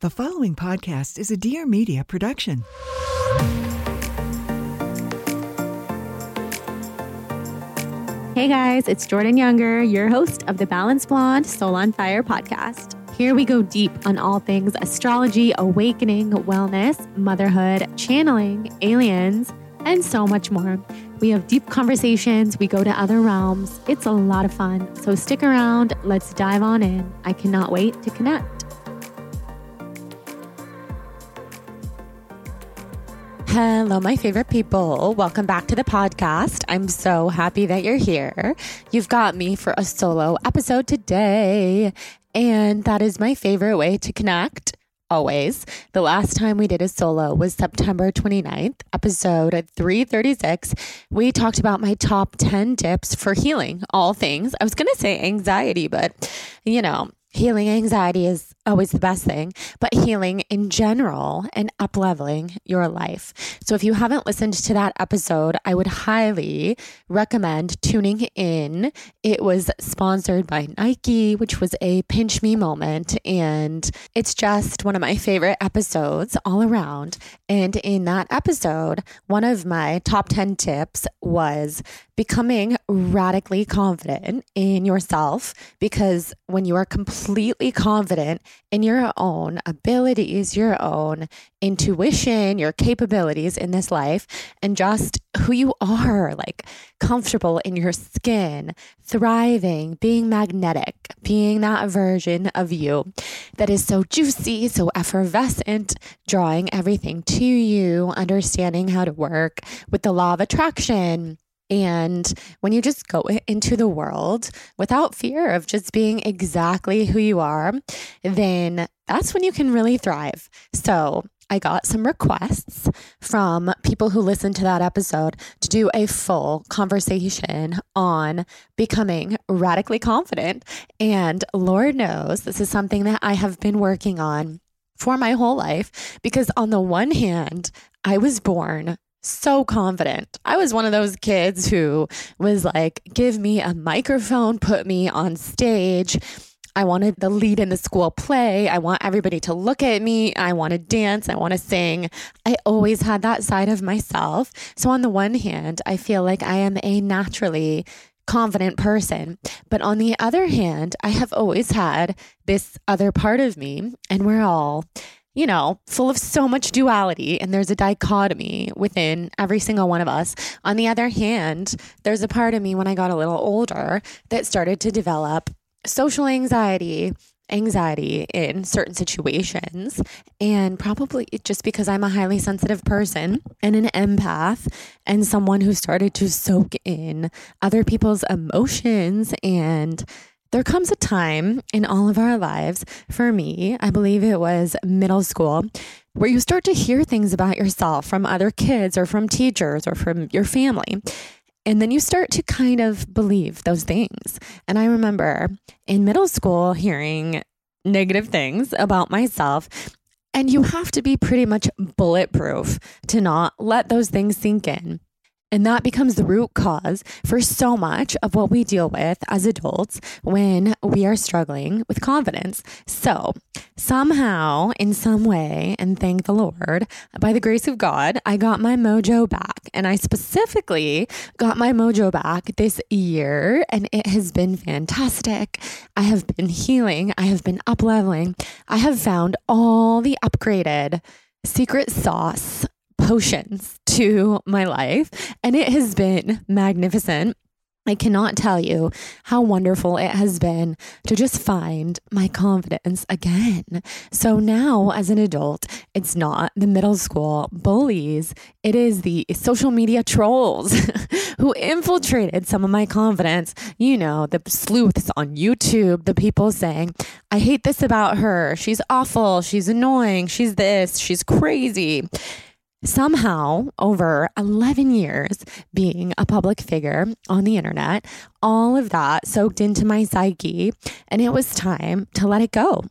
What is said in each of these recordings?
The following podcast is a Dear Media production. Hey guys, it's Jordan Younger, your host of the Balanced Blonde Soul on Fire podcast. Here we go deep on all things astrology, awakening, wellness, motherhood, channeling, aliens, and so much more. We have deep conversations, we go to other realms. It's a lot of fun. So stick around, let's dive on in. I cannot wait to connect. Hello, my favorite people. Welcome back to the podcast. I'm so happy that you're here. You've got me for a solo episode today, and that is my favorite way to connect. Always. The last time we did a solo was September 29th, episode 336. We talked about my top 10 tips for healing all things. I was going to say anxiety, but you know, healing anxiety is always the best thing, but healing in general and up leveling your life. So if you haven't listened to that episode, I would highly recommend tuning in. It was sponsored by Nike, which was a pinch me moment. And it's just one of my favorite episodes all around. And in that episode, one of my top 10 tips was becoming radically confident in yourself because when you are completely confident in your own abilities, your own intuition, your capabilities in this life, and just who you are like comfortable in your skin, thriving, being magnetic, being that version of you that is so juicy, so effervescent, drawing everything to you, understanding how to work with the law of attraction and when you just go into the world without fear of just being exactly who you are, then that's when you can really thrive. So, I got some requests from people who listened to that episode to do a full conversation on becoming radically confident. And Lord knows this is something that I have been working on for my whole life because, on the one hand, I was born so confident. I was one of those kids who was like, give me a microphone, put me on stage. I wanted the lead in the school play. I want everybody to look at me. I want to dance. I want to sing. I always had that side of myself. So, on the one hand, I feel like I am a naturally confident person. But on the other hand, I have always had this other part of me, and we're all you know, full of so much duality and there's a dichotomy within every single one of us. On the other hand, there's a part of me when I got a little older that started to develop social anxiety, anxiety in certain situations. And probably just because I'm a highly sensitive person and an empath and someone who started to soak in other people's emotions and there comes a time in all of our lives, for me, I believe it was middle school, where you start to hear things about yourself from other kids or from teachers or from your family. And then you start to kind of believe those things. And I remember in middle school hearing negative things about myself. And you have to be pretty much bulletproof to not let those things sink in. And that becomes the root cause for so much of what we deal with as adults when we are struggling with confidence. So, somehow, in some way, and thank the Lord, by the grace of God, I got my mojo back. And I specifically got my mojo back this year, and it has been fantastic. I have been healing, I have been up leveling, I have found all the upgraded secret sauce potions to my life, and it has been magnificent. I cannot tell you how wonderful it has been to just find my confidence again. So now, as an adult, it's not the middle school bullies, it is the social media trolls who infiltrated some of my confidence. You know, the sleuths on YouTube, the people saying, I hate this about her. She's awful. She's annoying. She's this. She's crazy somehow over 11 years being a public figure on the internet, all of that soaked into my psyche, and it was time to let it go.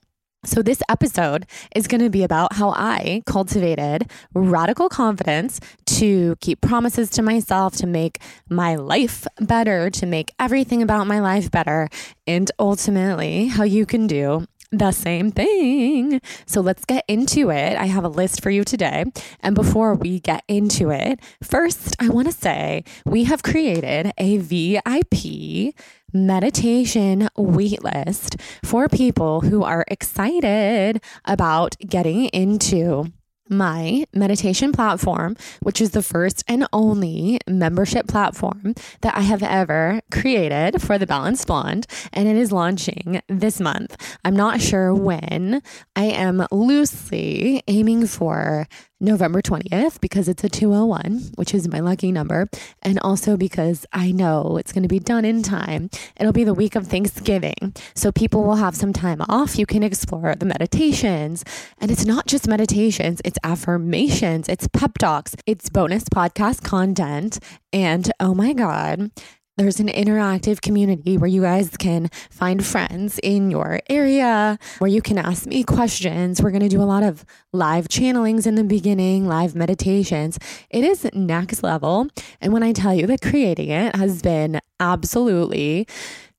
So, this episode is going to be about how I cultivated radical confidence to keep promises to myself, to make my life better, to make everything about my life better, and ultimately how you can do the same thing. So let's get into it. I have a list for you today. And before we get into it, first, I want to say we have created a VIP meditation waitlist for people who are excited about getting into my meditation platform, which is the first and only membership platform that I have ever created for the Balanced Blonde, and it is launching this month. I'm not sure when. I am loosely aiming for November 20th because it's a 201, which is my lucky number. And also because I know it's going to be done in time. It'll be the week of Thanksgiving. So people will have some time off. You can explore the meditations. And it's not just meditations, it's affirmations, it's pep talks, it's bonus podcast content. And oh my God, there's an interactive community where you guys can find friends in your area, where you can ask me questions. We're going to do a lot of live channelings in the beginning, live meditations. It is next level. And when I tell you that creating it has been absolutely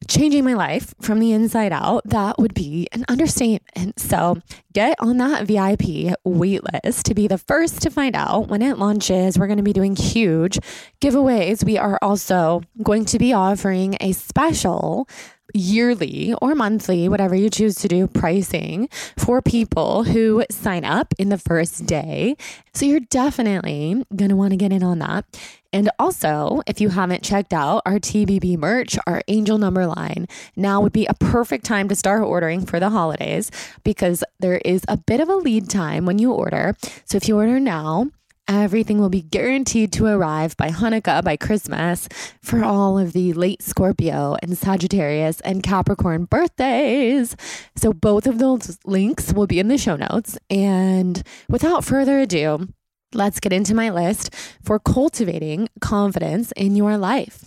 changing my life from the inside out, that would be an understatement. So get on that VIP wait list to be the first to find out when it launches. We're going to be doing huge giveaways. We are also going to be offering a special yearly or monthly, whatever you choose to do, pricing for people who sign up in the first day. So you're definitely going to want to get in on that. And also, if you haven't checked out our TBB merch, our angel number line, now would be a perfect time to start ordering for the holidays because there is a bit of a lead time when you order. So if you order now, Everything will be guaranteed to arrive by Hanukkah, by Christmas, for all of the late Scorpio and Sagittarius and Capricorn birthdays. So, both of those links will be in the show notes. And without further ado, let's get into my list for cultivating confidence in your life.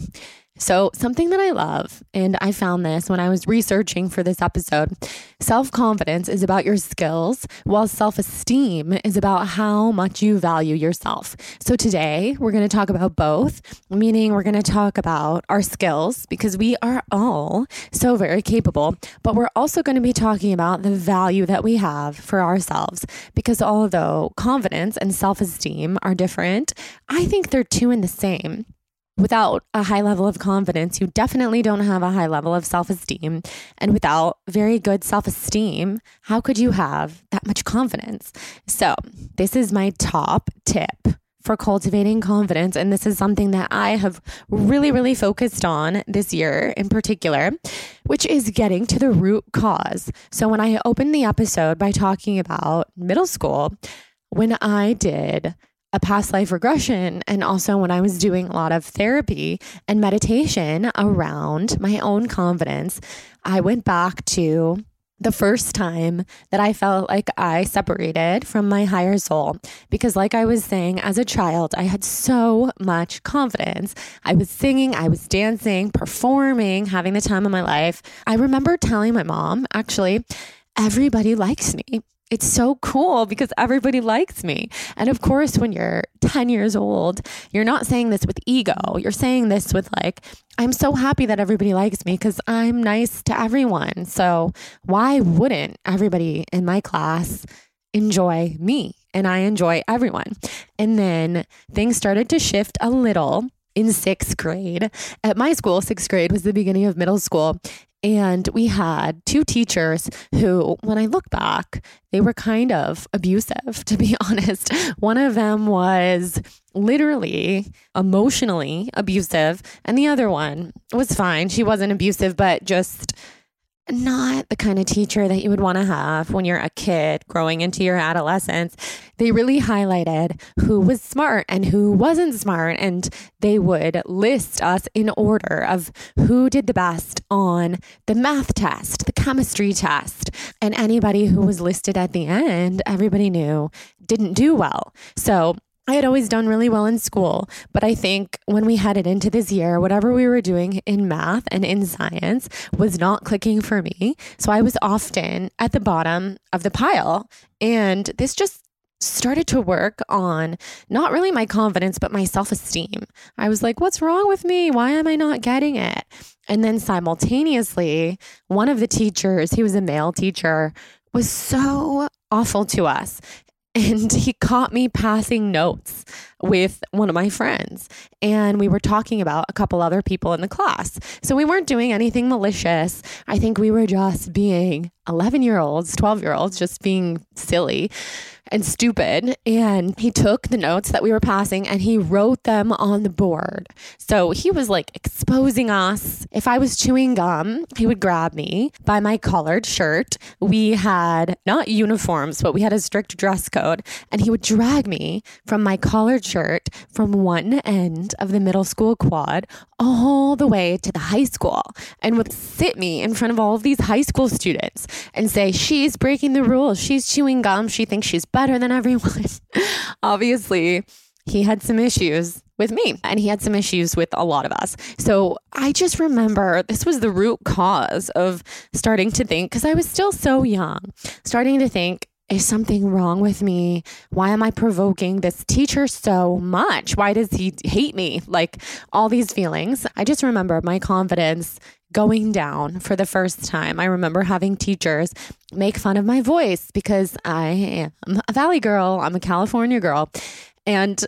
So, something that I love, and I found this when I was researching for this episode self confidence is about your skills, while self esteem is about how much you value yourself. So, today we're going to talk about both, meaning we're going to talk about our skills because we are all so very capable, but we're also going to be talking about the value that we have for ourselves because although confidence and self esteem are different, I think they're two in the same without a high level of confidence, you definitely don't have a high level of self esteem. And without very good self esteem, how could you have that much confidence? So, this is my top tip for cultivating confidence. And this is something that I have really, really focused on this year in particular, which is getting to the root cause. So, when I opened the episode by talking about middle school, when I did a past life regression and also when I was doing a lot of therapy and meditation around my own confidence, I went back to the first time that I felt like I separated from my higher soul. Because, like I was saying, as a child, I had so much confidence. I was singing, I was dancing, performing, having the time of my life. I remember telling my mom, actually, everybody likes me. It's so cool because everybody likes me. And of course, when you're 10 years old, you're not saying this with ego. You're saying this with, like, I'm so happy that everybody likes me because I'm nice to everyone. So why wouldn't everybody in my class enjoy me? And I enjoy everyone. And then things started to shift a little in sixth grade. At my school, sixth grade was the beginning of middle school. And we had two teachers who, when I look back, they were kind of abusive, to be honest. One of them was literally emotionally abusive, and the other one was fine. She wasn't abusive, but just not the kind of teacher that you would want to have when you're a kid growing into your adolescence. They really highlighted who was smart and who wasn't smart, and they would list us in order of who did the best on the math test, the chemistry test, and anybody who was listed at the end, everybody knew didn't do well. So I had always done really well in school, but I think when we headed into this year, whatever we were doing in math and in science was not clicking for me. So I was often at the bottom of the pile. And this just started to work on not really my confidence, but my self esteem. I was like, what's wrong with me? Why am I not getting it? And then simultaneously, one of the teachers, he was a male teacher, was so awful to us and he caught me passing notes with one of my friends and we were talking about a couple other people in the class so we weren't doing anything malicious i think we were just being 11 year olds 12 year olds just being silly and stupid. And he took the notes that we were passing and he wrote them on the board. So he was like exposing us. If I was chewing gum, he would grab me by my collared shirt. We had not uniforms, but we had a strict dress code. And he would drag me from my collared shirt from one end of the middle school quad all the way to the high school and would sit me in front of all of these high school students and say, She's breaking the rules. She's chewing gum. She thinks she's better than everyone. Obviously, he had some issues with me and he had some issues with a lot of us. So I just remember this was the root cause of starting to think, because I was still so young, starting to think, is something wrong with me? Why am I provoking this teacher so much? Why does he hate me? Like all these feelings. I just remember my confidence going down for the first time. I remember having teachers make fun of my voice because I am a Valley girl, I'm a California girl. And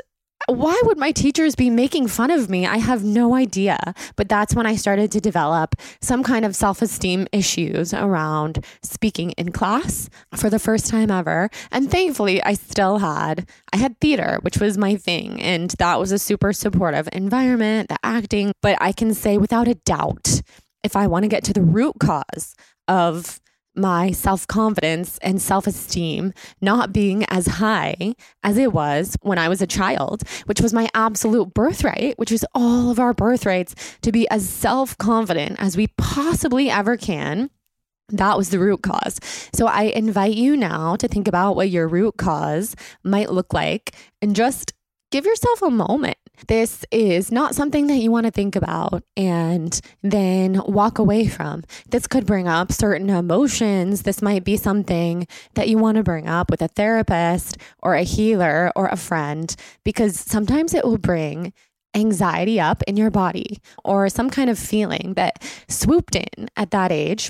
why would my teachers be making fun of me? I have no idea. But that's when I started to develop some kind of self esteem issues around speaking in class for the first time ever. And thankfully, I still had, I had theater, which was my thing. And that was a super supportive environment, the acting. But I can say without a doubt, if I want to get to the root cause of my self confidence and self esteem not being as high as it was when I was a child, which was my absolute birthright, which is all of our birthrights to be as self confident as we possibly ever can. That was the root cause. So I invite you now to think about what your root cause might look like and just give yourself a moment this is not something that you want to think about and then walk away from. This could bring up certain emotions. This might be something that you want to bring up with a therapist or a healer or a friend because sometimes it will bring anxiety up in your body or some kind of feeling that swooped in at that age.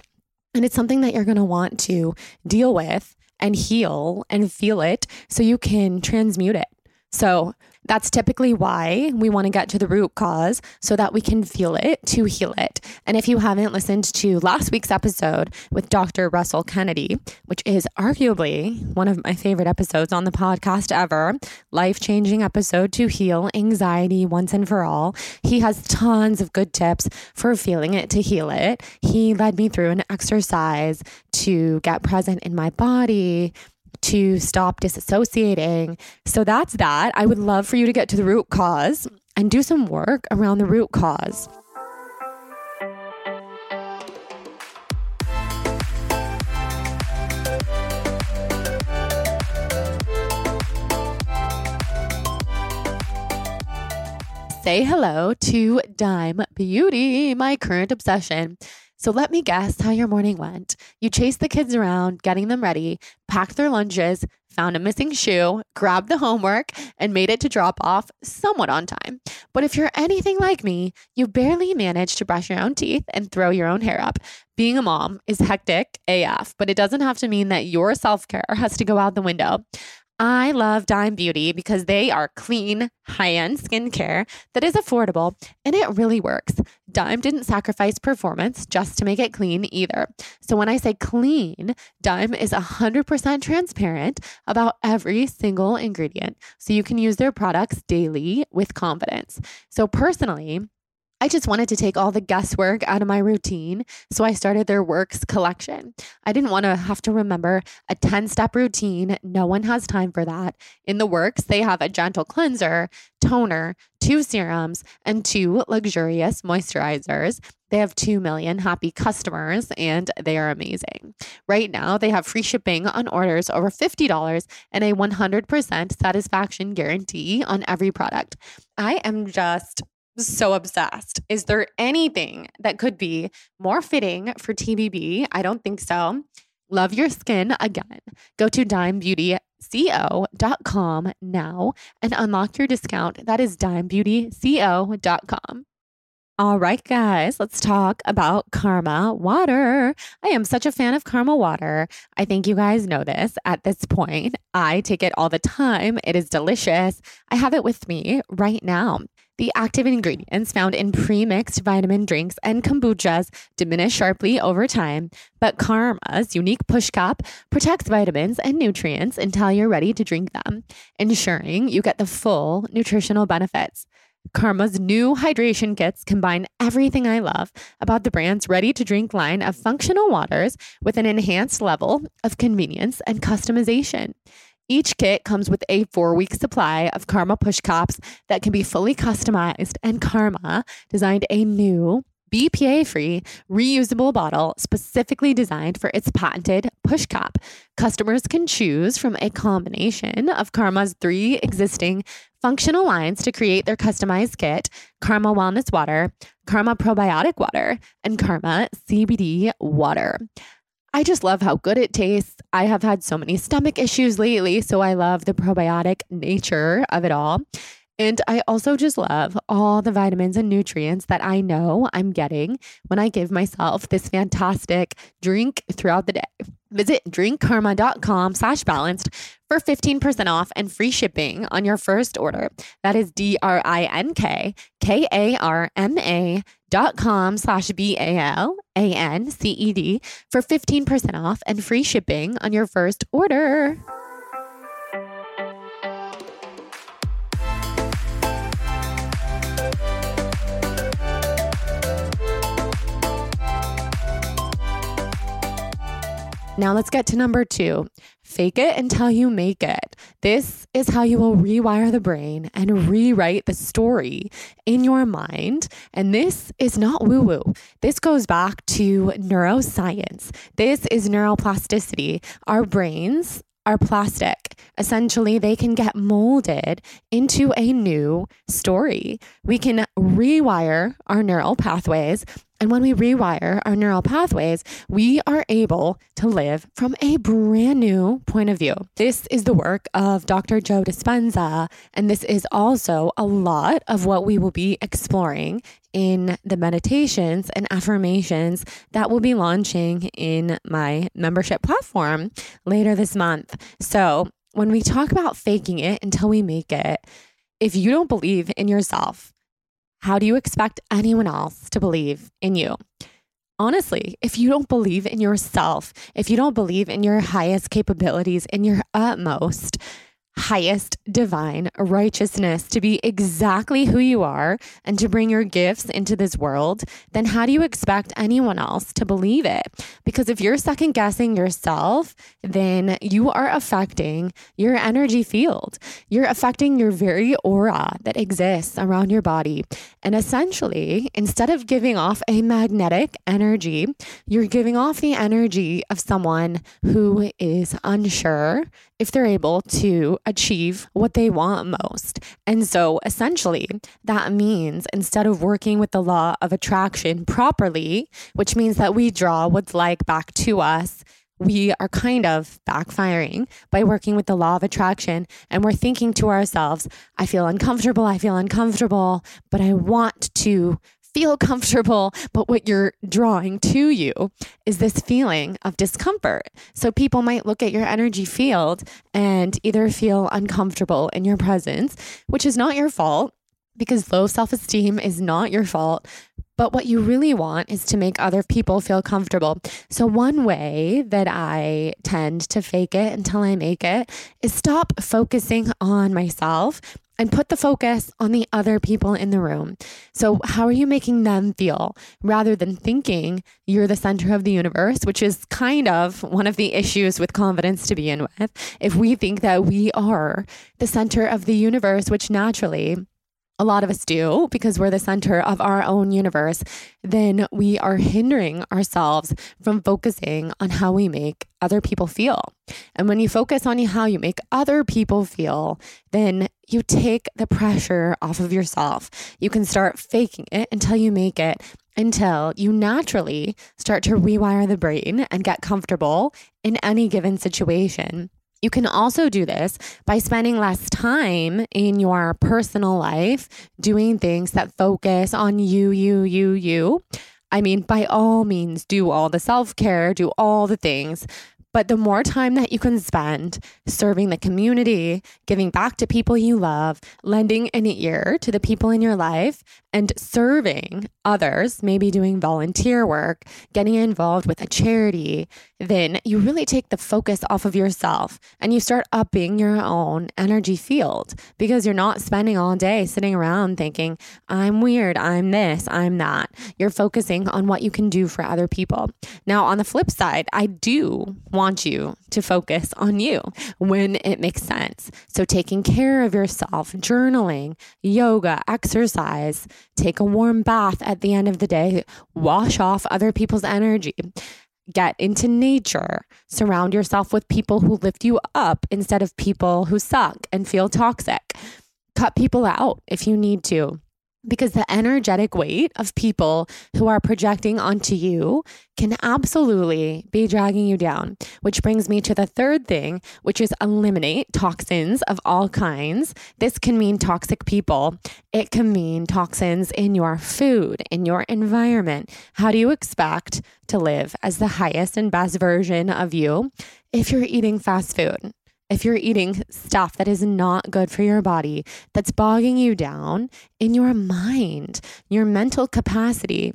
And it's something that you're going to want to deal with and heal and feel it so you can transmute it. So, that's typically why we want to get to the root cause so that we can feel it to heal it. And if you haven't listened to last week's episode with Dr. Russell Kennedy, which is arguably one of my favorite episodes on the podcast ever, life changing episode to heal anxiety once and for all, he has tons of good tips for feeling it to heal it. He led me through an exercise to get present in my body to stop disassociating. So that's that. I would love for you to get to the root cause and do some work around the root cause. say hello to Dime Beauty, my current obsession. So let me guess how your morning went. You chased the kids around, getting them ready, packed their lunches, found a missing shoe, grabbed the homework, and made it to drop off somewhat on time. But if you're anything like me, you barely manage to brush your own teeth and throw your own hair up. Being a mom is hectic AF, but it doesn't have to mean that your self care has to go out the window. I love Dime Beauty because they are clean, high end skincare that is affordable and it really works. Dime didn't sacrifice performance just to make it clean either. So when I say clean, Dime is 100% transparent about every single ingredient. So you can use their products daily with confidence. So personally, I just wanted to take all the guesswork out of my routine. So I started their works collection. I didn't want to have to remember a 10 step routine. No one has time for that. In the works, they have a gentle cleanser, toner, two serums, and two luxurious moisturizers. They have 2 million happy customers and they are amazing. Right now, they have free shipping on orders over $50 and a 100% satisfaction guarantee on every product. I am just so obsessed. Is there anything that could be more fitting for TBB? I don't think so. Love your skin again. Go to dimebeautyco.com now and unlock your discount. That is dimebeautyco.com. All right, guys, let's talk about Karma water. I am such a fan of Karma water. I think you guys know this at this point. I take it all the time. It is delicious. I have it with me right now. The active ingredients found in pre-mixed vitamin drinks and kombuchas diminish sharply over time, but Karma's unique push cap protects vitamins and nutrients until you're ready to drink them, ensuring you get the full nutritional benefits. Karma's new hydration kits combine everything I love about the brand's ready to drink line of functional waters with an enhanced level of convenience and customization. Each kit comes with a four week supply of Karma push caps that can be fully customized, and Karma designed a new BPA free, reusable bottle specifically designed for its patented push cap. Customers can choose from a combination of Karma's three existing functional lines to create their customized kit Karma Wellness Water, Karma Probiotic Water, and Karma CBD Water. I just love how good it tastes. I have had so many stomach issues lately, so I love the probiotic nature of it all. And I also just love all the vitamins and nutrients that I know I'm getting when I give myself this fantastic drink throughout the day. Visit drinkkarma.com slash balanced for 15% off and free shipping on your first order. That is D-R-I-N-K K-A-R-M-A dot com slash B-A-L-A-N-C-E-D for 15% off and free shipping on your first order. Now let's get to number two. Fake it until you make it. This is how you will rewire the brain and rewrite the story in your mind. And this is not woo woo. This goes back to neuroscience. This is neuroplasticity. Our brains are plastic. Essentially, they can get molded into a new story. We can rewire our neural pathways and when we rewire our neural pathways, we are able to live from a brand new point of view. This is the work of Dr. Joe Dispenza, and this is also a lot of what we will be exploring in the meditations and affirmations that will be launching in my membership platform later this month. So, when we talk about faking it until we make it, if you don't believe in yourself, how do you expect anyone else to believe in you? Honestly, if you don't believe in yourself, if you don't believe in your highest capabilities, in your utmost, highest divine righteousness to be exactly who you are and to bring your gifts into this world, then how do you expect anyone else to believe it? Because if you're second guessing yourself, then you are affecting your energy field. You're affecting your very aura that exists around your body. And essentially, instead of giving off a magnetic energy, you're giving off the energy of someone who is unsure if they're able to achieve what they want most. And so essentially, that means instead of working with the law of attraction properly, which means that we draw what's like back to us we are kind of backfiring by working with the law of attraction and we're thinking to ourselves, I feel uncomfortable, I feel uncomfortable, but I want to feel comfortable. But what you're drawing to you is this feeling of discomfort. So people might look at your energy field and either feel uncomfortable in your presence, which is not your fault because low self esteem is not your fault. But what you really want is to make other people feel comfortable. So, one way that I tend to fake it until I make it is stop focusing on myself and put the focus on the other people in the room. So, how are you making them feel rather than thinking you're the center of the universe, which is kind of one of the issues with confidence to begin with. If we think that we are the center of the universe, which naturally a lot of us do because we're the center of our own universe, then we are hindering ourselves from focusing on how we make other people feel. And when you focus on how you make other people feel, then you take the pressure off of yourself. You can start faking it until you make it, until you naturally start to rewire the brain and get comfortable in any given situation. You can also do this by spending less time in your personal life doing things that focus on you, you, you, you. I mean, by all means, do all the self care, do all the things. But the more time that you can spend serving the community, giving back to people you love, lending an ear to the people in your life, and serving others, maybe doing volunteer work, getting involved with a charity, then you really take the focus off of yourself and you start upping your own energy field because you're not spending all day sitting around thinking, I'm weird, I'm this, I'm that. You're focusing on what you can do for other people. Now, on the flip side, I do want you to focus on you when it makes sense. So, taking care of yourself, journaling, yoga, exercise, take a warm bath at the end of the day, wash off other people's energy. Get into nature. Surround yourself with people who lift you up instead of people who suck and feel toxic. Cut people out if you need to because the energetic weight of people who are projecting onto you can absolutely be dragging you down. Which brings me to the third thing, which is eliminate toxins of all kinds. This can mean toxic people, it can mean toxins in your food, in your environment. How do you expect to live as the highest and best version of you if you're eating fast food? If you're eating stuff that is not good for your body, that's bogging you down in your mind, your mental capacity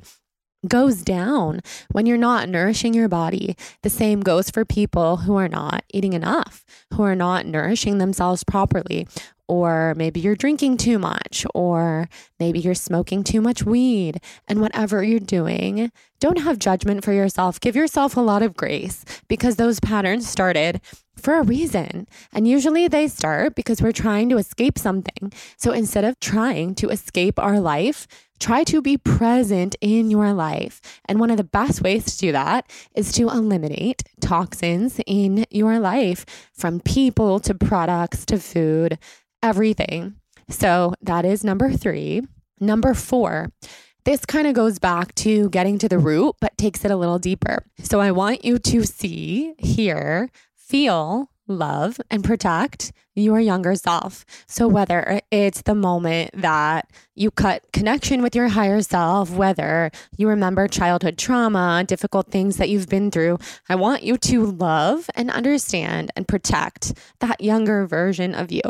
goes down when you're not nourishing your body. The same goes for people who are not eating enough, who are not nourishing themselves properly. Or maybe you're drinking too much, or maybe you're smoking too much weed. And whatever you're doing, don't have judgment for yourself. Give yourself a lot of grace because those patterns started for a reason. And usually they start because we're trying to escape something. So instead of trying to escape our life, try to be present in your life. And one of the best ways to do that is to eliminate toxins in your life from people to products to food, everything. So that is number three. Number four, this kind of goes back to getting to the root, but takes it a little deeper. So I want you to see, hear, feel, love, and protect your younger self. So, whether it's the moment that you cut connection with your higher self, whether you remember childhood trauma, difficult things that you've been through, I want you to love and understand and protect that younger version of you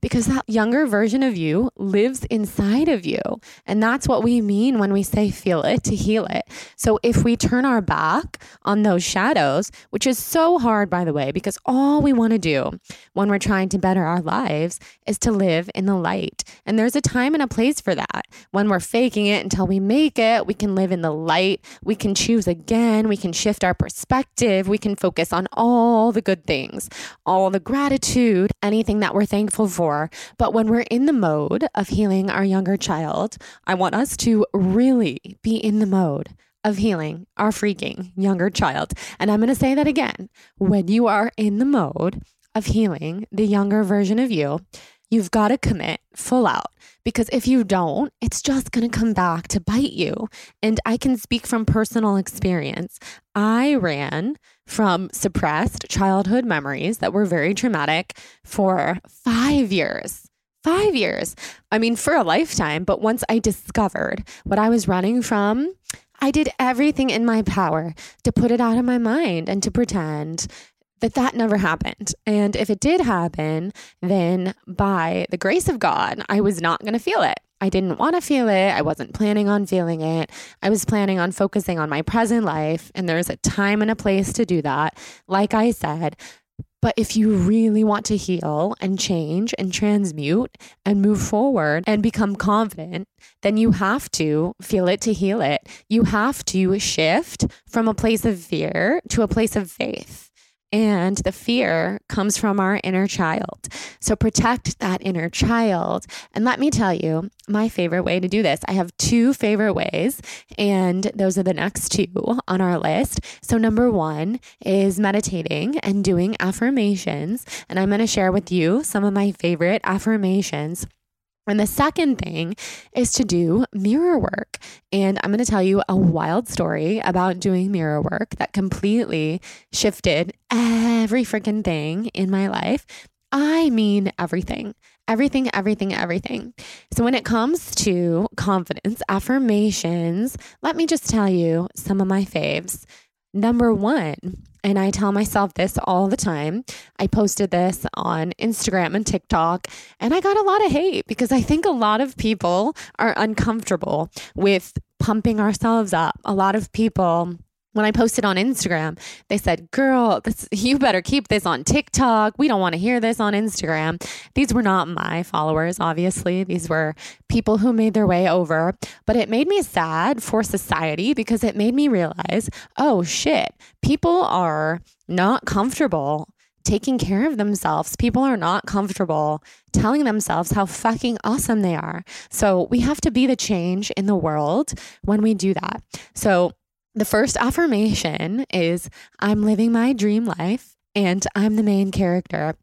because that younger version of you lives inside of you. And that's what we mean when we say feel it to heal it. So, if we turn our back on those shadows, which is so hard, by the way, because all we want to do when we're trying to better better our lives is to live in the light. And there's a time and a place for that. When we're faking it until we make it, we can live in the light. We can choose again. We can shift our perspective. We can focus on all the good things, all the gratitude, anything that we're thankful for. But when we're in the mode of healing our younger child, I want us to really be in the mode of healing our freaking younger child. And I'm going to say that again. When you are in the mode of healing the younger version of you, you've got to commit full out because if you don't, it's just going to come back to bite you. And I can speak from personal experience. I ran from suppressed childhood memories that were very traumatic for five years. Five years. I mean, for a lifetime. But once I discovered what I was running from, I did everything in my power to put it out of my mind and to pretend that that never happened. And if it did happen, then by the grace of God, I was not going to feel it. I didn't want to feel it. I wasn't planning on feeling it. I was planning on focusing on my present life. And there's a time and a place to do that. Like I said, but if you really want to heal and change and transmute and move forward and become confident, then you have to feel it to heal it. You have to shift from a place of fear to a place of faith. And the fear comes from our inner child. So protect that inner child. And let me tell you, my favorite way to do this, I have two favorite ways, and those are the next two on our list. So, number one is meditating and doing affirmations. And I'm going to share with you some of my favorite affirmations and the second thing is to do mirror work. And I'm going to tell you a wild story about doing mirror work that completely shifted every freaking thing in my life. I mean, everything, everything, everything, everything. So, when it comes to confidence, affirmations, let me just tell you some of my faves. Number one, and I tell myself this all the time. I posted this on Instagram and TikTok, and I got a lot of hate because I think a lot of people are uncomfortable with pumping ourselves up. A lot of people when I posted on Instagram, they said, Girl, this, you better keep this on TikTok. We don't want to hear this on Instagram. These were not my followers, obviously. These were people who made their way over. But it made me sad for society because it made me realize oh, shit, people are not comfortable taking care of themselves. People are not comfortable telling themselves how fucking awesome they are. So we have to be the change in the world when we do that. So the first affirmation is I'm living my dream life and I'm the main character.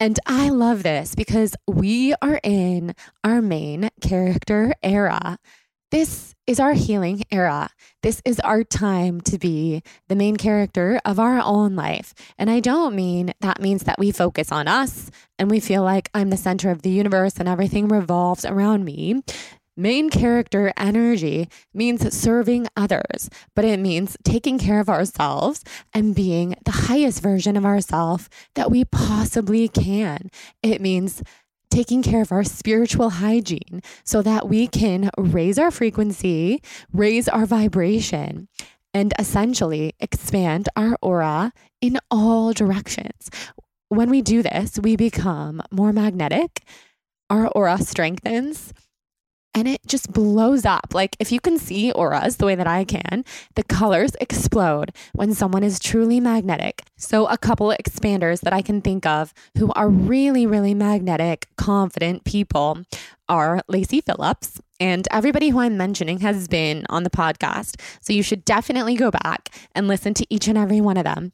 And I love this because we are in our main character era. This is our healing era. This is our time to be the main character of our own life. And I don't mean that means that we focus on us and we feel like I'm the center of the universe and everything revolves around me. Main character energy means serving others, but it means taking care of ourselves and being the highest version of ourselves that we possibly can. It means taking care of our spiritual hygiene so that we can raise our frequency, raise our vibration, and essentially expand our aura in all directions. When we do this, we become more magnetic, our aura strengthens and it just blows up. Like if you can see auras the way that I can, the colors explode when someone is truly magnetic. So a couple of expanders that I can think of who are really really magnetic, confident people are Lacy Phillips and everybody who I'm mentioning has been on the podcast. So you should definitely go back and listen to each and every one of them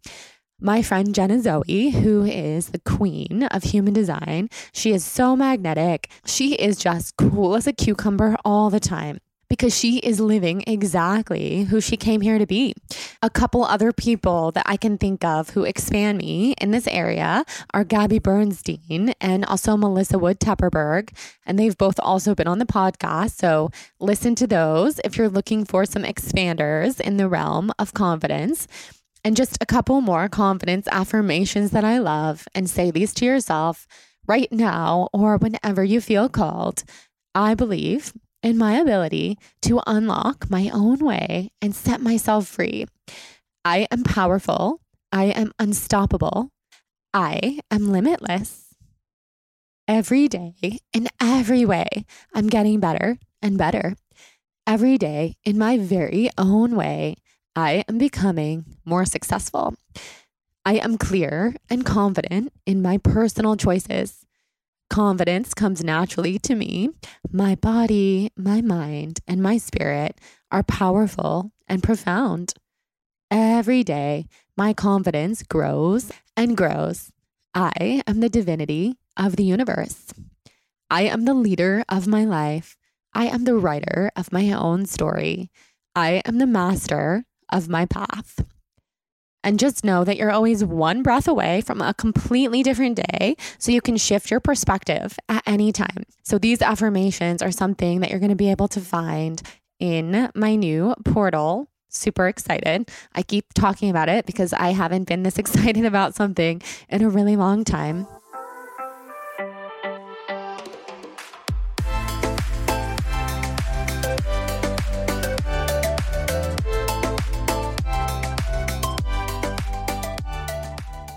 my friend Jenna Zoe, who is the queen of human design. She is so magnetic. She is just cool as a cucumber all the time because she is living exactly who she came here to be. A couple other people that I can think of who expand me in this area are Gabby Bernstein and also Melissa Wood Tepperberg. And they've both also been on the podcast. So listen to those if you're looking for some expanders in the realm of confidence. And just a couple more confidence affirmations that I love, and say these to yourself right now or whenever you feel called. I believe in my ability to unlock my own way and set myself free. I am powerful. I am unstoppable. I am limitless. Every day, in every way, I'm getting better and better. Every day, in my very own way, I am becoming more successful. I am clear and confident in my personal choices. Confidence comes naturally to me. My body, my mind, and my spirit are powerful and profound. Every day, my confidence grows and grows I am the divinity of the universe. I am the leader of my life. I am the writer of my own story. I am the master of my path. And just know that you're always one breath away from a completely different day. So you can shift your perspective at any time. So these affirmations are something that you're to be able to find in my new portal. Super excited. I keep talking about it because I haven't been this excited about something in a really long time.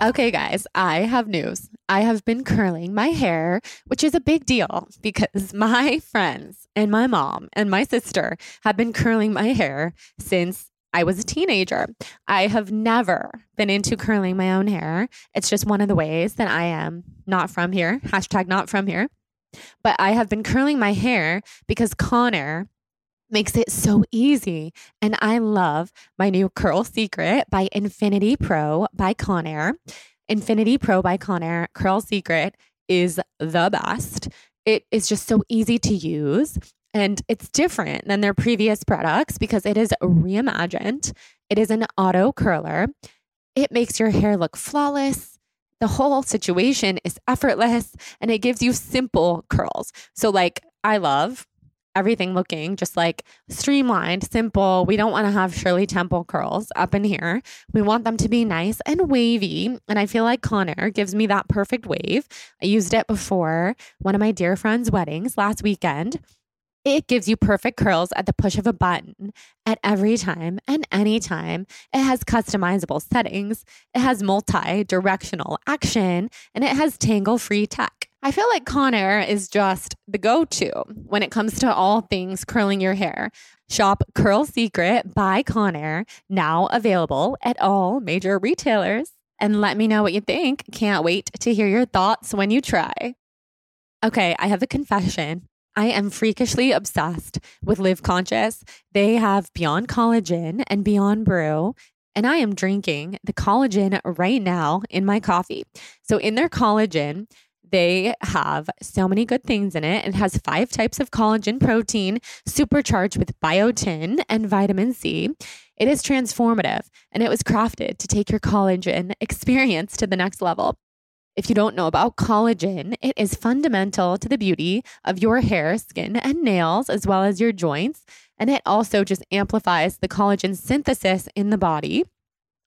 Okay, guys, I have news. I have been curling my hair, which is a big deal because my friends and my mom and my sister have been curling my hair since I was a teenager. I have never been into curling my own hair. It's just one of the ways that I am not from here. Hashtag not from here. But I have been curling my hair because Conair makes it so easy. And I love my new Curl Secret by Infinity Pro by Conair. Infinity Pro by Conair Curl Secret is the best. It is just so easy to use and it's different than their previous products because it is reimagined. It is an auto curler. It makes your hair look flawless. The whole situation is effortless and it gives you simple curls. So, like, I love everything looking just like streamlined, simple. We don't want to have Shirley Temple curls up in here. We want them to be nice and wavy. And I feel like Conair gives me that perfect wave. I used it before one of my dear friend's weddings last weekend. It gives you perfect curls at the push of a button at every time and any time. It has customizable settings, it has multi directional action, and it has tangle free tech. I feel like Conair is just the go to when it comes to all things curling your hair. Shop Curl Secret by Conair, now available at all major retailers. And let me know what you think. Can't wait to hear your thoughts when you try. Okay, I have a confession. I am freakishly obsessed with Live Conscious. They have Beyond Collagen and Beyond Brew. And I am drinking the collagen right now in my coffee. So, in their collagen, they have so many good things in it. It has five types of collagen protein, supercharged with biotin and vitamin C. It is transformative and it was crafted to take your collagen experience to the next level. If you don't know about collagen, it is fundamental to the beauty of your hair, skin, and nails, as well as your joints. And it also just amplifies the collagen synthesis in the body.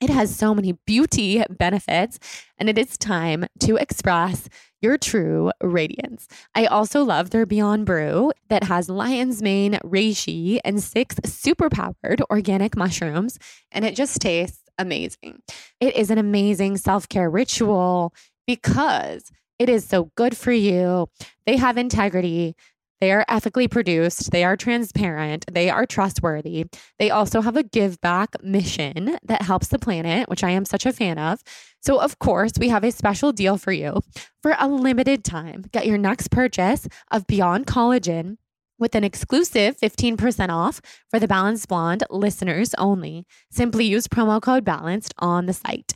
It has so many beauty benefits, and it is time to express your true radiance. I also love their Beyond Brew that has lion's mane, reishi, and six super powered organic mushrooms, and it just tastes amazing. It is an amazing self care ritual because it is so good for you. They have integrity. They are ethically produced. They are transparent. They are trustworthy. They also have a give back mission that helps the planet, which I am such a fan of. So, of course, we have a special deal for you. For a limited time, get your next purchase of Beyond Collagen with an exclusive 15% off for the Balanced Blonde listeners only. Simply use promo code BALANCED on the site.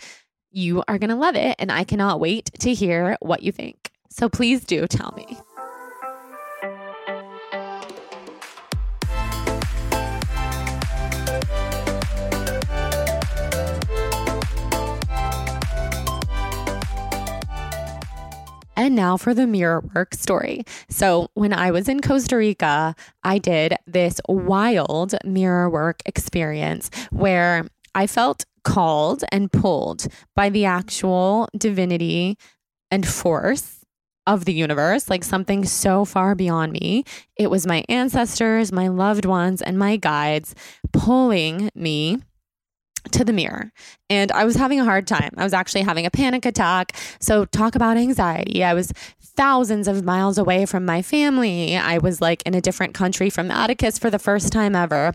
You are going to love it, and I cannot wait to hear what you think. So please do tell me. And now for the mirror work story. So, when I was in Costa Rica, I did this wild mirror work experience where I felt called and pulled by the actual divinity and force of the universe, like something so far beyond me. It was my ancestors, my loved ones, and my guides pulling me to the mirror. And I was having a hard time. I was actually having a panic attack. So, talk about anxiety. I was thousands of miles away from my family. I was like in a different country from Atticus for the first time ever,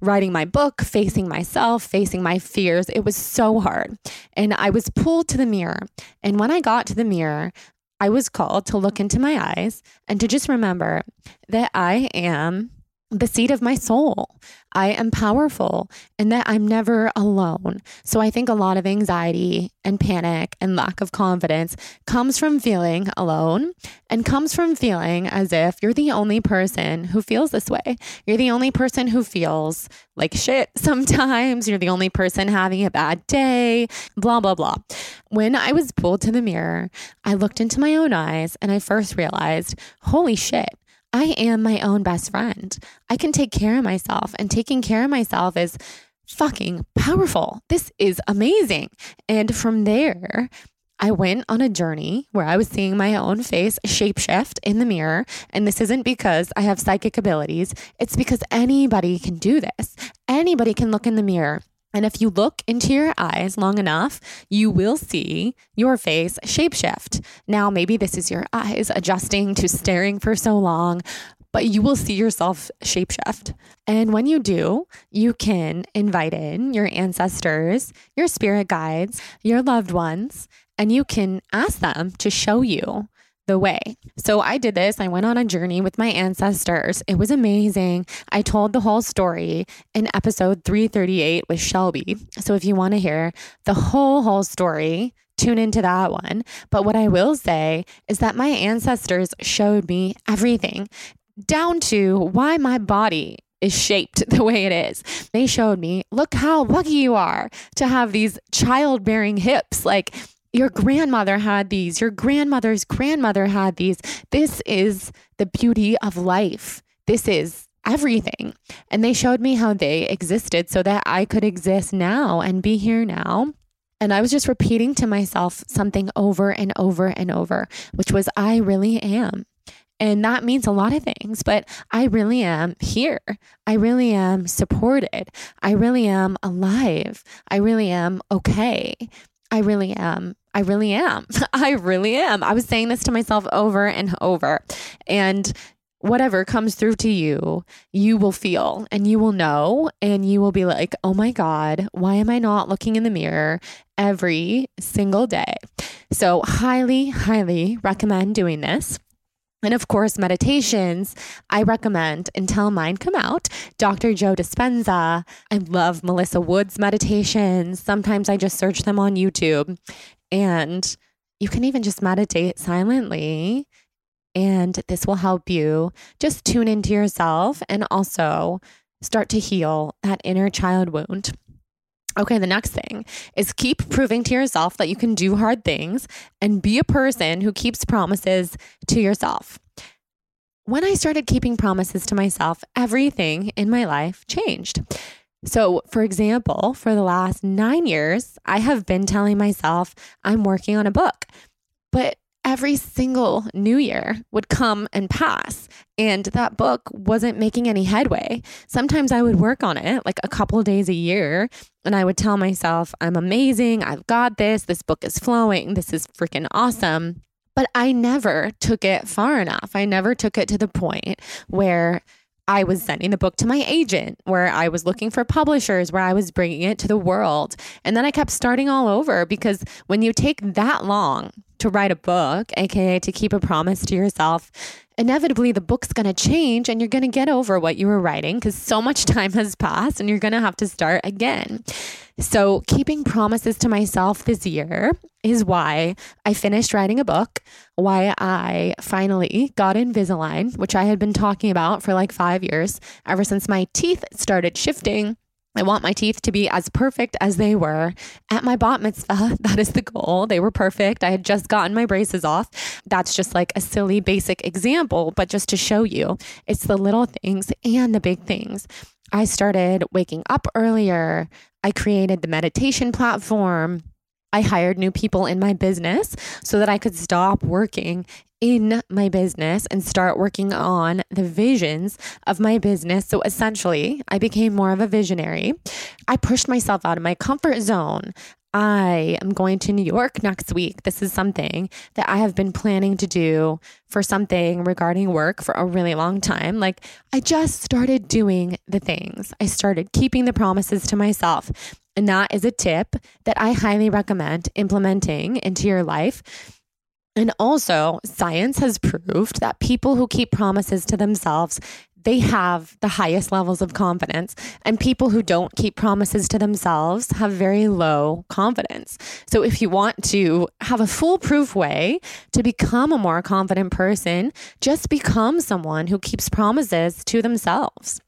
writing my book, facing myself, facing my fears. It was so hard. And I was pulled to the mirror. And when I got to the mirror, I was called to look into my eyes and to just remember that I am the seat of my soul. I am powerful and that I'm never alone. So I think a lot of anxiety and panic and lack of confidence comes from feeling alone and comes from feeling as if you're the only person who feels this way. You're the only person who feels like shit sometimes. You're the only person having a bad day, blah, blah, blah. When I was pulled to the mirror, I looked into my own eyes and I first realized, holy shit. I am my own best friend. I can take care of myself, and taking care of myself is fucking powerful. This is amazing. And from there, I went on a journey where I was seeing my own face shapeshift in the mirror. And this isn't because I have psychic abilities, it's because anybody can do this. Anybody can look in the mirror and if you look into your eyes long enough, you will see your face shapeshift. Now, maybe this is your eyes adjusting to staring for so long, but you will see yourself shapeshift. And when you do, you can invite in your ancestors, your spirit guides, your loved ones, and you can ask them to show you the way. So I did this. I went on a journey with my ancestors. It was amazing. I told the whole story in episode 338 with Shelby. So if you want to hear the whole, whole story, tune into that one. But what I will say is that my ancestors showed me everything down to why my body is shaped the way it is. They showed me, look how lucky you are to have these childbearing hips. Like, your grandmother had these, your grandmother's grandmother had these. This is the beauty of life. This is everything. And they showed me how they existed so that I could exist now and be here now. And I was just repeating to myself something over and over and over, which was, I really am. And that means a lot of things, but I really am here. I really am supported. I really am alive. I really am okay. I really am. I really am. I really am. I was saying this to myself over and over. And whatever comes through to you, you will feel and you will know. And you will be like, oh my God, why am I not looking in the mirror every single day? So, highly, highly recommend doing this. And of course, meditations, I recommend until mine come out. Dr. Joe Dispenza. I love Melissa Wood's meditations. Sometimes I just search them on YouTube. And you can even just meditate silently. And this will help you just tune into yourself and also start to heal that inner child wound. Okay, the next thing is keep proving to yourself that you can do hard things and be a person who keeps promises to yourself. When I started keeping promises to myself, everything in my life changed. So, for example, for the last nine years, I have been telling myself I'm working on a book. But every single new year would come and pass and that book wasn't making any headway. Sometimes i would work on it like a couple days a year and i would tell myself i'm amazing. I've got this. This book is flowing. This is freaking awesome. But i never took it far enough. I never took it to the point where I was sending the book to my agent, where I was looking for publishers, where I was bringing it to the world. And then I kept starting all over because when you take that long to write a book, aka to keep a promise to yourself, inevitably the book's going to change and you're going to get over what you were writing because so much time has passed and you're going to have to start again. So, keeping promises to myself this year is why I finished writing a book, why I finally got Invisalign, which I had been talking about for like five years, ever since my teeth started shifting I want my teeth to be as perfect as they were at my bat mitzvah. That is the goal. They were perfect. I had just gotten my braces off. That's just like a silly, basic example, but just to show you, it's the little things and the big things. I started waking up earlier. I created the meditation platform. I hired new people in my business so that I could stop working in my business and start working on the visions of my business. So essentially, I became more of a visionary. I pushed myself out of my comfort zone. I am going to New York next week. This is something that I have been planning to do for something regarding work for a really long time. Like, I just started doing the things, I started keeping the promises to myself. And that is a tip that I highly recommend implementing into your life And also, science has proved that people who keep promises to themselves they have the highest levels of confidence and people who don't keep promises to themselves have very low confidence. So if you want to have a foolproof way to become a more confident person, just become someone who keeps promises to themselves.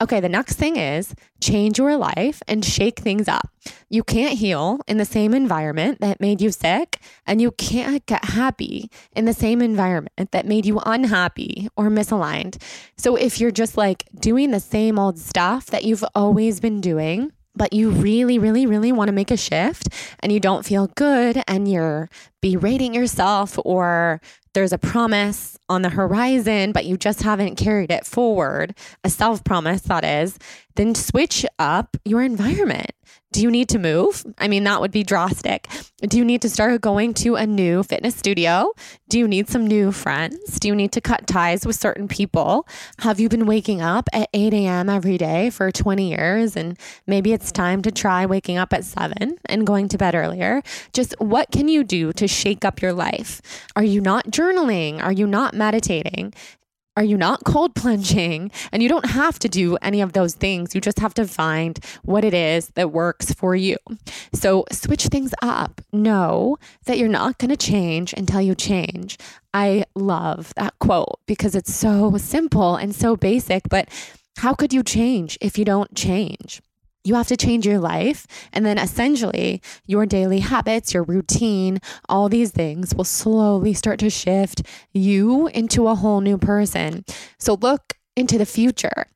Okay, the next thing is change your life and shake things up. You can't heal in the same environment that made you sick, and you can't get happy in the same environment that made you unhappy or misaligned. So if you're just like doing the same old stuff that you've always been doing, but you really, really, really want to make a shift and you don't feel good and you're berating yourself or there's a promise on the horizon, but you just haven't carried it forward, a self promise that is, then switch up your environment. Do you need to move? I mean, that would be drastic. Do you need to start going to a new fitness studio? Do you need some new friends? Do you need to cut ties with certain people? Have you been waking up at 8 a.m. every day for 20 years? And maybe it's time to try waking up at 7 and going to bed earlier. Just what can you do to shake up your life? Are you not journaling? Are you not meditating? Are you not cold plunging? And you don't have to do any of those things. You just have to find what it is that works for you. So switch things up. Know that you're not going to change until you change. I love that quote because it's so simple and so basic, but how could you change if you don't change? You have to change your life. And then essentially, your daily habits, your routine, all these things will slowly start to shift you into a whole new person. So look into the future.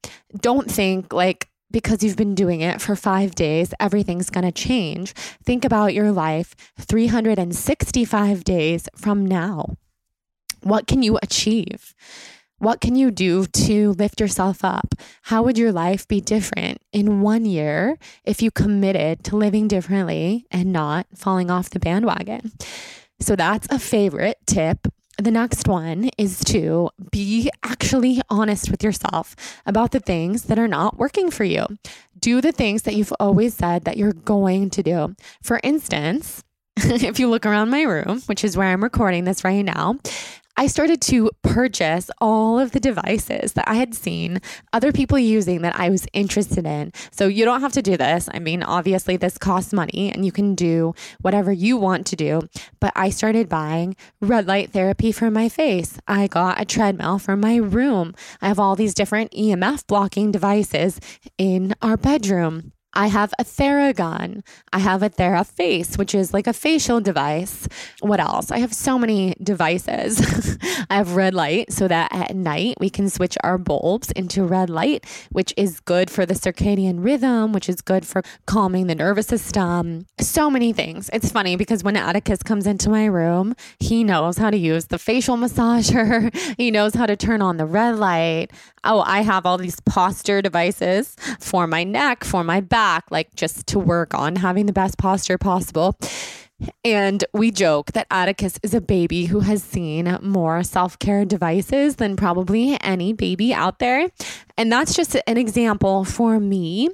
Don't think like, because you've been doing it for five days, everything's to change. Think about your life 365 days from now. What can you achieve? What can you do to lift yourself up? How would your life be different in one year if you committed to living differently and not falling off the bandwagon? So that's a favorite tip. The next one is to be actually honest with yourself about the things that are not working for you. Do the things that you've always said that you're going to do. For instance, if you look around my room, which is where I'm recording this right now, I started to purchase all of the devices that I had seen other people using that I was interested in. So you don't have to do this. I mean, obviously, this costs money and you can do whatever you want to do. But I started buying red light therapy for my face. I got a treadmill for my room. I have all these different EMF blocking devices in our bedroom. I have a Theragun. I have a TheraFace, which is like a facial device. What else? I have so many devices. I have red light so that at night we can switch our bulbs into red light, which is good for the circadian rhythm, which is good for calming the nervous system. So many things. It's funny because when Atticus comes into my room, he knows how to use the facial massager, he knows how to turn on the red light. Oh, I have all these posture devices for my neck, for my back like just to work on having the best posture possible. And we joke that Atticus is a baby who has seen more self care devices than probably any baby out there. And that's just an example for me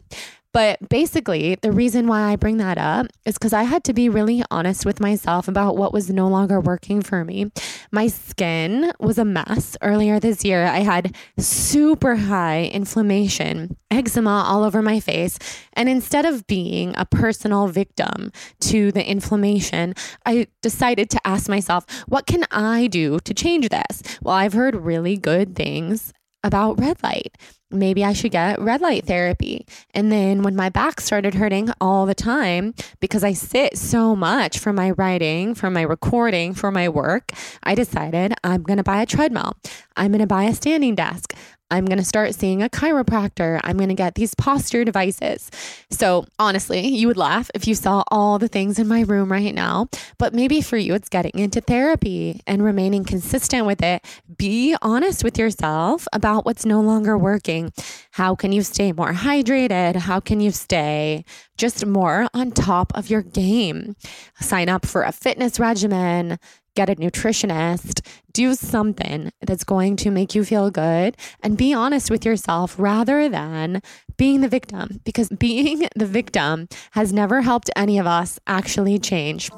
but basically, the reason why I bring that up is because I had to be really honest with myself about what was no longer working for me. My skin was a mess earlier this year. I had super high inflammation, eczema all over my face. And instead of being a personal victim to the inflammation, I decided to ask myself, what can I do to change this? Well, I've heard really good things about red light maybe I should get red light therapy. And then when my back started hurting all the time because I sit so much for my writing, for my recording, for my work, I decided I'm going to buy a treadmill. I'm going to buy a standing desk. I'm going to start seeing a chiropractor. I'm going to get these posture devices. So, honestly, you would laugh if you saw all the things in my room right now. But maybe for you, it's getting into therapy and remaining consistent with it. Be honest with yourself about what's no longer working. How can you stay more hydrated? How can you stay just more on top of your game? Sign up for a fitness regimen get a nutritionist, do something that's going to make you feel good and be honest with yourself rather than being the victim because being the victim has never helped any of us actually change.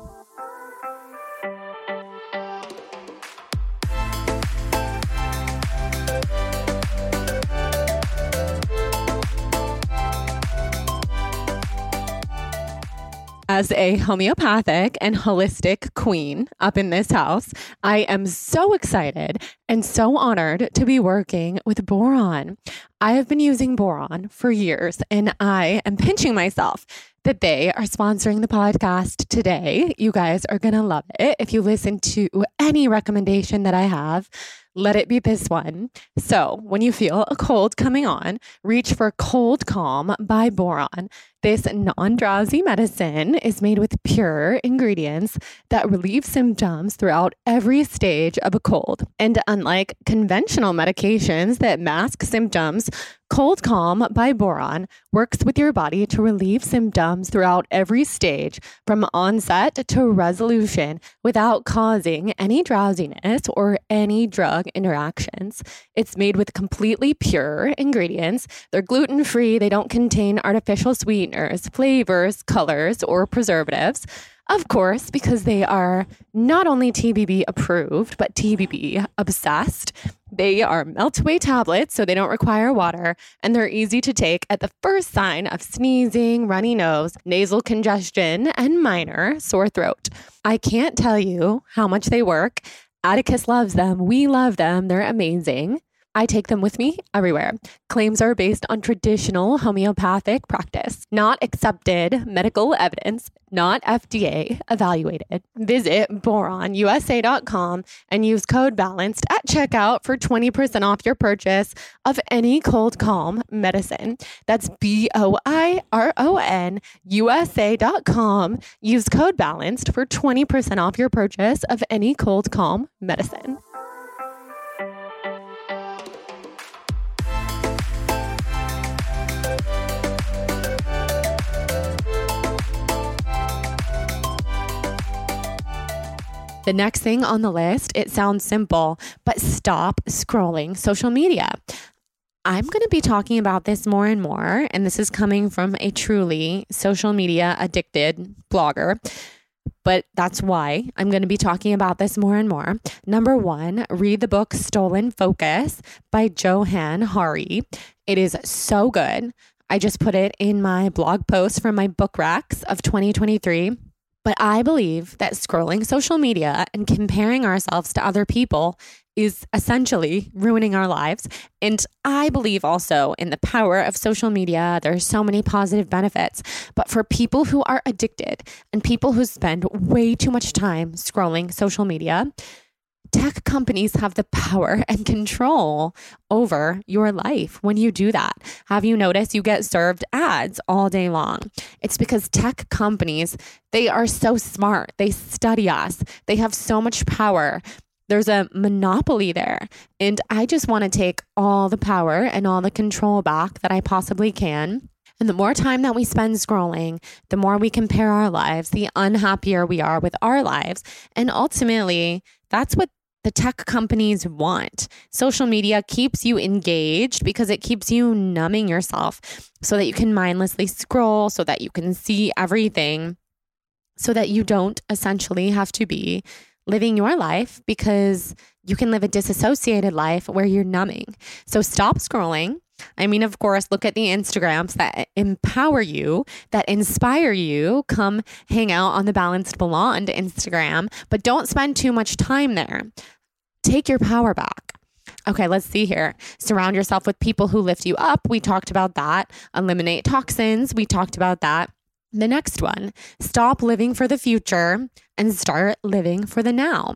As a homeopathic and holistic queen up in this house, I am so excited and so honored to be working with Boiron. I have been using Boiron for years and I am pinching myself that they are sponsoring the podcast today. You guys are going to love it. If you listen to any recommendation that I have, let it be this one. So, when you feel a cold coming on, reach for Cold Calm by Boiron. This non drowsy medicine is made with pure ingredients that relieve symptoms throughout every stage of a cold. And unlike conventional medications that mask symptoms, Cold Calm by Boiron works with your body to relieve symptoms throughout every stage, from onset to resolution, without causing any drowsiness or any drug interactions. It's made with completely pure ingredients. They're gluten free, they don't contain artificial sweeteners, flavors, colors, or preservatives. Of course, because they are not only TBB approved, but TBB obsessed. They are melt away tablets, so they don't require water, and they're easy to take at the first sign of sneezing, runny nose, nasal congestion, and minor sore throat. I can't tell you how much they work. Atticus loves them. We love them. They're amazing. I take them with me everywhere. Claims are based on traditional homeopathic practice, not accepted medical evidence, not FDA evaluated. Visit boironusa.com and use code BALANCED at checkout for 20% off your purchase of any cold calm medicine. That's B O I R O N USA.com. Use code BALANCED for 20% off your purchase of any cold calm medicine. The next thing on the list, it sounds simple, but stop scrolling social media. I'm going to be talking about this more and more, and this is coming from a truly social media addicted blogger. But that's why I'm going to be talking about this more and more. Number one, read the book Stolen Focus by Johann Hari. It is so good. I just put it in my blog post from my book racks of 2023. But I believe that scrolling social media and comparing ourselves to other people is essentially ruining our lives. And I believe also in the power of social media. There are so many positive benefits. But for people who are addicted and people who spend way too much time scrolling social media, tech companies have the power and control over your life when you do that. Have you noticed you get served ads all day long? It's because tech companies, they are so smart. They study us. They have so much power. There's a monopoly there. And I just want to take all the power and all the control back that I possibly can. And the more time that we spend scrolling, the more we compare our lives, the unhappier we are with our lives. And ultimately, that's what the tech companies want. Social media keeps you engaged because it keeps you numbing yourself so that you can mindlessly scroll, so that you can see everything, so that you don't essentially have to be living your life because you can live a disassociated life where you're numbing. So stop scrolling. I mean, of course, look at the Instagrams that empower you, that inspire you. Come hang out on the Balanced Blonde Instagram, but don't spend too much time there. Take your power back. Okay, let's see here. Surround yourself with people who lift you up. We talked about that. Eliminate toxins. We talked about that. The next one, stop living for the future and start living for the now.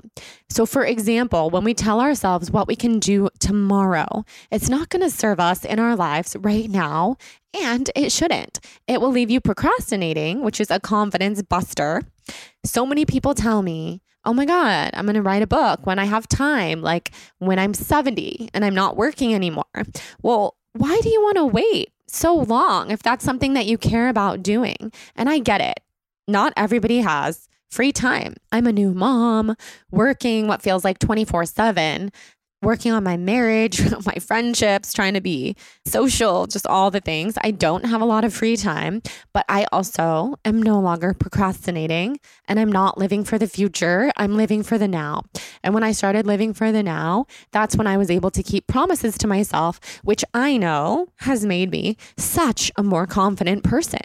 So, for example, when we tell ourselves what we can do tomorrow, it's not going to serve us in our lives right now, and it shouldn't. It will leave you procrastinating, which is a confidence buster. So many people tell me, oh my God, I'm going to write a book when I have time, like when I'm 70 and I'm not working anymore. Well, why do you want to wait so long if that's something that you care about doing? And I get it. Not everybody has free time. I'm a new mom working what feels like 24 7. Working on my marriage, my friendships, trying to be social, just all the things. I don't have a lot of free time, but I also am no longer procrastinating and I'm not living for the future. I'm living for the now. And when I started living for the now, that's when I was able to keep promises to myself, which I know has made me such a more confident person.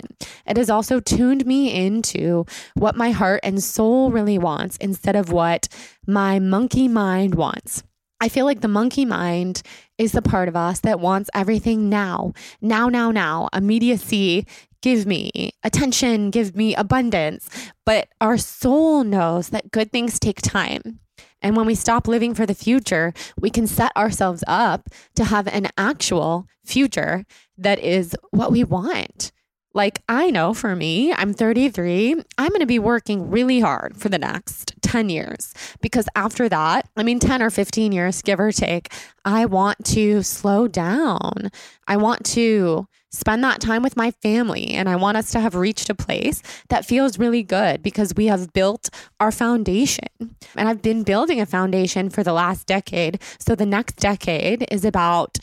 It has also tuned me into what my heart and soul really wants instead of what my monkey mind wants. I feel like the monkey mind is the part of us that wants everything now, now, now, now, immediacy. Give me attention, give me abundance. But our soul knows that good things take time. And when we stop living for the future, we can set ourselves up to have an actual future that is what we want. Like, I know for me, I'm 33, I'm going to be working really hard for the next 10 years because after that, I mean, 10 or 15 years, give or take, I want to slow down. I want to spend that time with my family. And I want us to have reached a place that feels really good because we have built our foundation. And I've been building a foundation for the last decade. So the next decade is about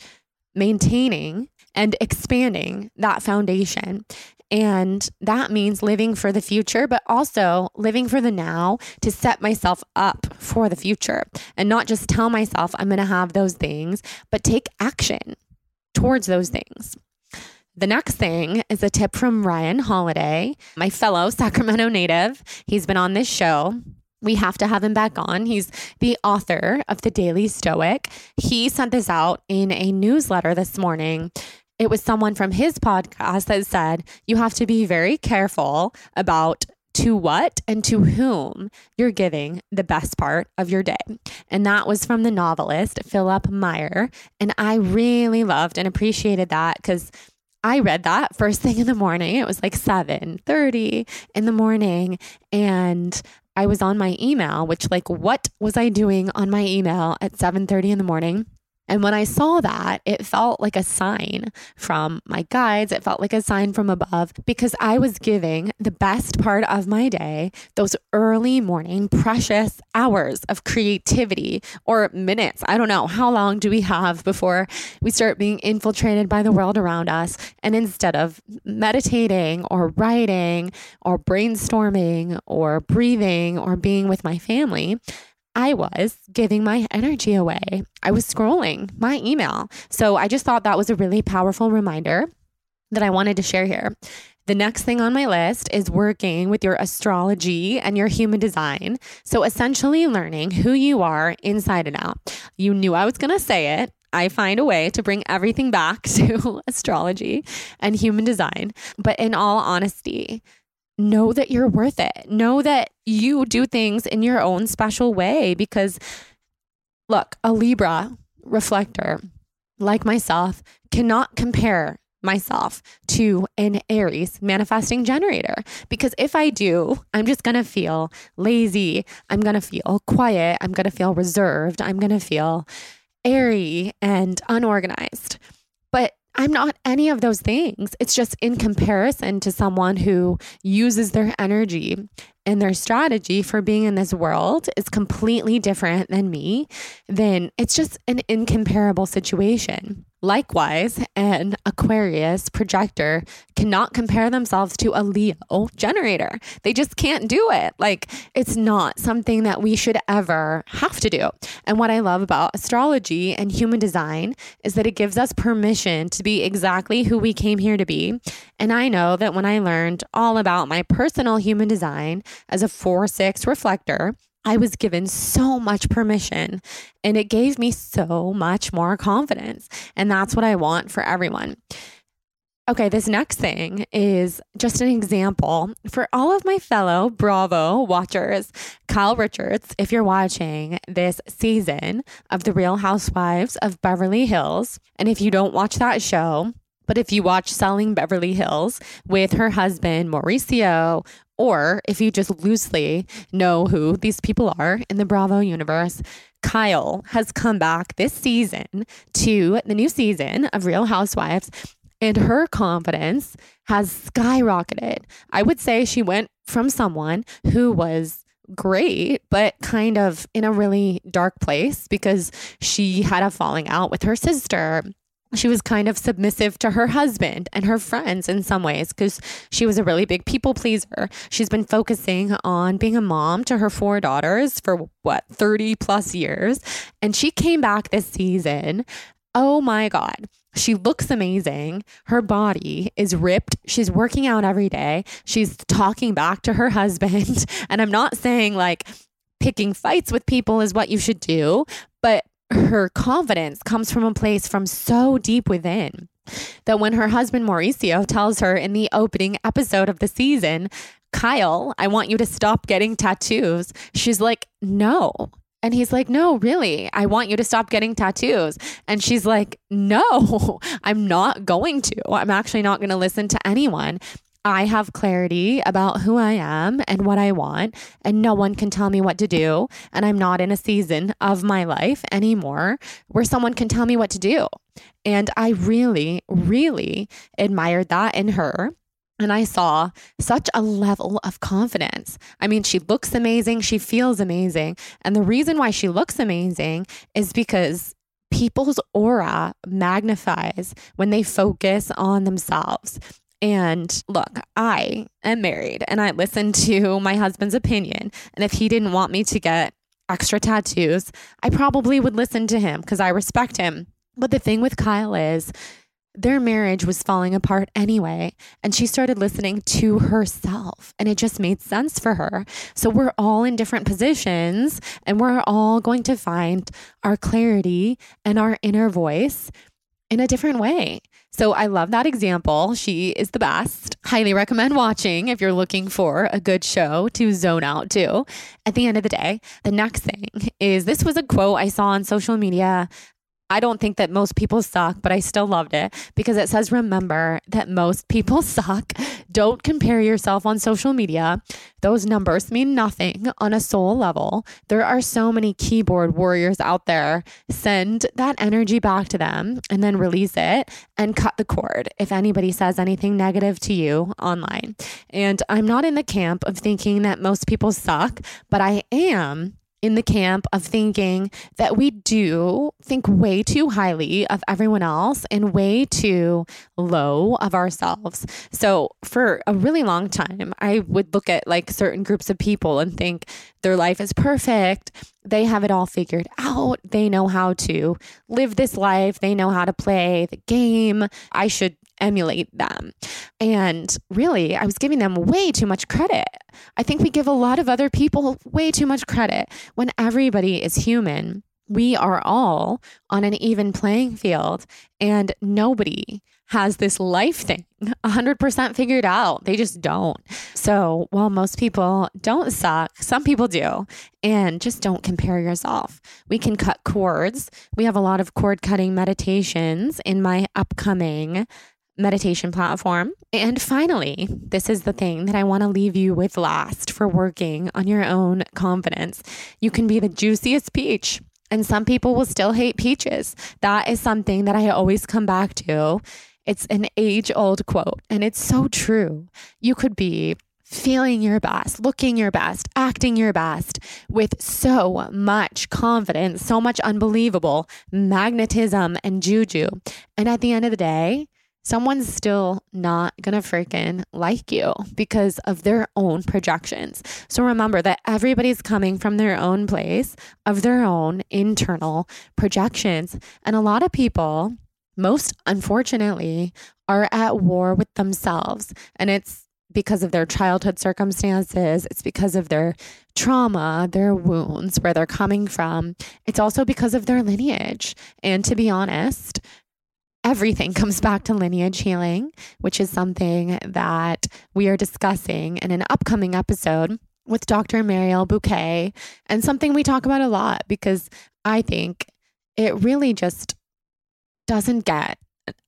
maintaining and expanding that foundation. And that means living for the future, but also living for the now to set myself up for the future and not just tell myself I'm going to have those things, but take action towards those things. The next thing is a tip from Ryan Holiday, my fellow Sacramento native. He's been on this show. We have to have him back on. He's the author of The Daily Stoic. He sent this out in a newsletter this morning it was someone from his podcast that said you have to be very careful about to what and to whom you're giving the best part of your day. And that was from the novelist Philip Meyer. And I really loved and appreciated that because I read that first thing in the morning. It was like 7:30 in the morning and I was on my email, which like what was I doing on my email at 7:30 in the morning? And when I saw that, it felt like a sign from my guides. It felt like a sign from above because I was giving the best part of my day, those early morning, precious hours of creativity or minutes. I don't know. How long do we have before we start being infiltrated by the world around us? And instead of meditating or writing or brainstorming or breathing or being with my family, I was giving my energy away. I was scrolling my email. So I just thought that was a really powerful reminder that I wanted to share here. The next thing on my list is working with your astrology and your human design. So essentially learning who you are inside and out. You knew I was going to say it. I find a way to bring everything back to astrology and human design. But in all honesty, know that you're worth it. Know that you do things in your own special way because, look, a Libra reflector like myself cannot compare myself to an Aries manifesting generator. Because if I do, I'm just going to feel lazy. I'm going to feel quiet. I'm going to feel reserved. I'm going to feel airy and unorganized. I'm not any of those things. It's just in comparison to someone who uses their energy and their strategy for being in this world is completely different than me, then it's just an incomparable situation. Likewise, an Aquarius projector cannot compare themselves to a Leo generator. They just can't do it. Like, it's not something that we should ever have to do. And what I love about astrology and human design is that it gives us permission to be exactly who we came here to be. And I know that when I learned all about my personal human design as a 4 6 reflector, I was given so much permission and it gave me so much more confidence. And that's what I want for everyone. Okay, this next thing is just an example for all of my fellow Bravo watchers. Kyle Richards, if you're watching this season of The Real Housewives of Beverly Hills, and if you don't watch that show, but if you watch Selling Beverly Hills with her husband, Mauricio, or if you just loosely know who these people are in the Bravo universe, Kyle has come back this season to the new season of Real Housewives, and her confidence has skyrocketed. I would say she went from someone who was great, but kind of in a really dark place because she had a falling out with her sister. She was kind of submissive to her husband and her friends in some ways because she was a really big people pleaser. She's been focusing on being a mom to her four daughters for what, 30 plus years. And she came back this season. Oh my God she looks amazing. Her body is ripped. She's working out every day. She's talking back to her husband. And I'm not saying like picking fights with people is what you should do, but her confidence comes from a place from so deep within that when her husband Mauricio tells her in the opening episode of the season, Kyle, I want you to stop getting tattoos, she's like, no, and he's like, No, really, I want you to stop getting tattoos. And she's like, No, I'm not going to. I'm actually not going to listen to anyone. I have clarity about who I am and what I want, and no one can tell me what to do. And I'm not in a season of my life anymore where someone can tell me what to do. And I really, really admired that in her. And I saw such a level of confidence. I mean, she looks amazing. She feels amazing. And the reason why she looks amazing is because people's aura magnifies when they focus on themselves. And look, I am married and I listen to my husband's opinion. And if he didn't want me to get extra tattoos, I probably would listen to him because I respect him. But the thing with Kyle is, their marriage was falling apart anyway. And she started listening to herself, and it just made sense for her. So we're all in different positions, and we're all going to find our clarity and our inner voice in a different way. So I love that example. She is the best. Highly recommend watching if you're looking for a good show to zone out to. At the end of the day, the next thing is this was a quote I saw on social media. I don't think that most people suck, but I still loved it because it says, remember that most people suck. Don't compare yourself on social media. Those numbers mean nothing on a soul level. There are so many keyboard warriors out there. Send that energy back to them and then release it and cut the cord if anybody says anything negative to you online. And I'm not in the camp of thinking that most people suck, but I am in the camp of thinking that we do think way too highly of everyone else and way too low of ourselves. So, for a really long time, I would look at like certain groups of people and think their life is perfect. They have it all figured out. They know how to live this life. They know how to play the game. I should emulate them. And really, I was giving them way too much credit. I think we give a lot of other people way too much credit when everybody is human. We are all on an even playing field, and nobody has this life thing 100% figured out. They just don't. So, while most people don't suck, some people do. And just don't compare yourself. We can cut cords. We have a lot of cord cutting meditations in my upcoming meditation platform. And finally, this is the thing that I want to leave you with last for working on your own confidence. You can be the juiciest peach. And some people will still hate peaches. That is something that I always come back to. It's an age old quote, and it's so true. You could be feeling your best, looking your best, acting your best with so much confidence, so much unbelievable magnetism and juju. And at the end of the day, someone's still not gonna freaking like you because of their own projections. So remember that everybody's coming from their own place of their own internal projections. And a lot of people, most unfortunately, are at war with themselves. And it's because of their childhood circumstances, it's because of their trauma, their wounds, where they're coming from. It's also because of their lineage. And to be honest, everything comes back to lineage healing, which is something that we are discussing in an upcoming episode with Dr. Mariel Buqué, and something we talk about a lot because I think it really just doesn't get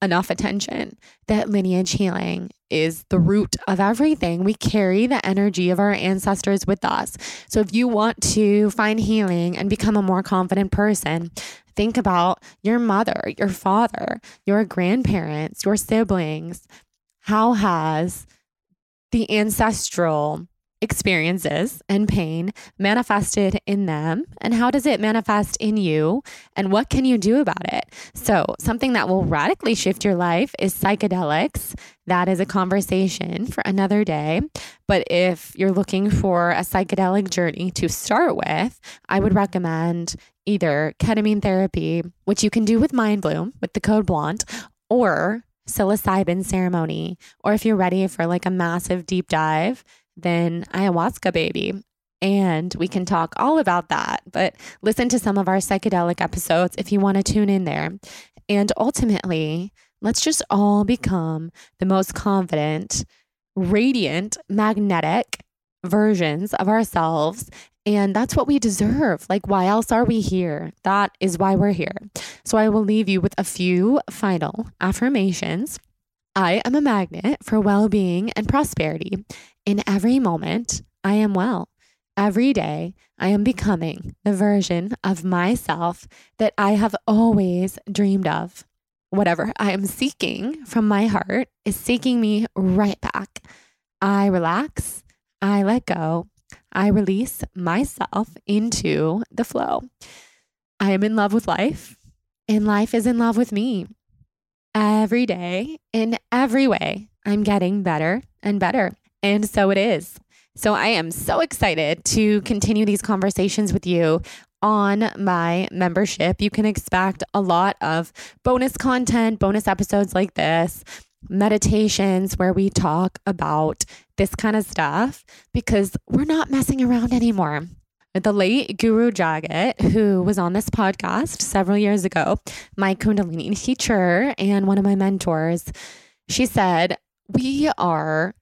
enough attention that lineage healing is the root of everything. We carry the energy of our ancestors with us. So if you want to find healing and become a more confident person, think about your mother, your father, your grandparents, your siblings. How has the ancestral experiences and pain manifested in them? And how does it manifest in you? And what can you do about it? So something that will radically shift your life is psychedelics. That is a conversation for another day. But if you're looking for a psychedelic journey to start with i would recommend either ketamine therapy which you can do with Mindbloom with the code blonde or psilocybin ceremony or if you're ready for like a massive deep dive then ayahuasca baby. And we can talk all about that. But listen to some of our psychedelic episodes if you want to tune in there. And ultimately, let's just all become the most confident, radiant, magnetic versions of ourselves. And that's what we deserve. Like, why else are we here? That is why we're here. So, I will leave you with a few final affirmations. I am a magnet for well being and prosperity. In every moment, I am well. Every day, I am becoming the version of myself that I have always dreamed of. Whatever I am seeking from my heart is seeking me right back. I relax, I let go, I release myself into the flow. I am in love with life, and life is in love with me. Every day, in every way, I'm getting better and better. And so it is. So I am so excited to continue these conversations with you on my membership. You can expect a lot of bonus content, bonus episodes like this, meditations where we talk about this kind of stuff because we're not messing around anymore. The late Guru Jagat, who was on this podcast several years ago, my Kundalini teacher and one of my mentors, she said, We are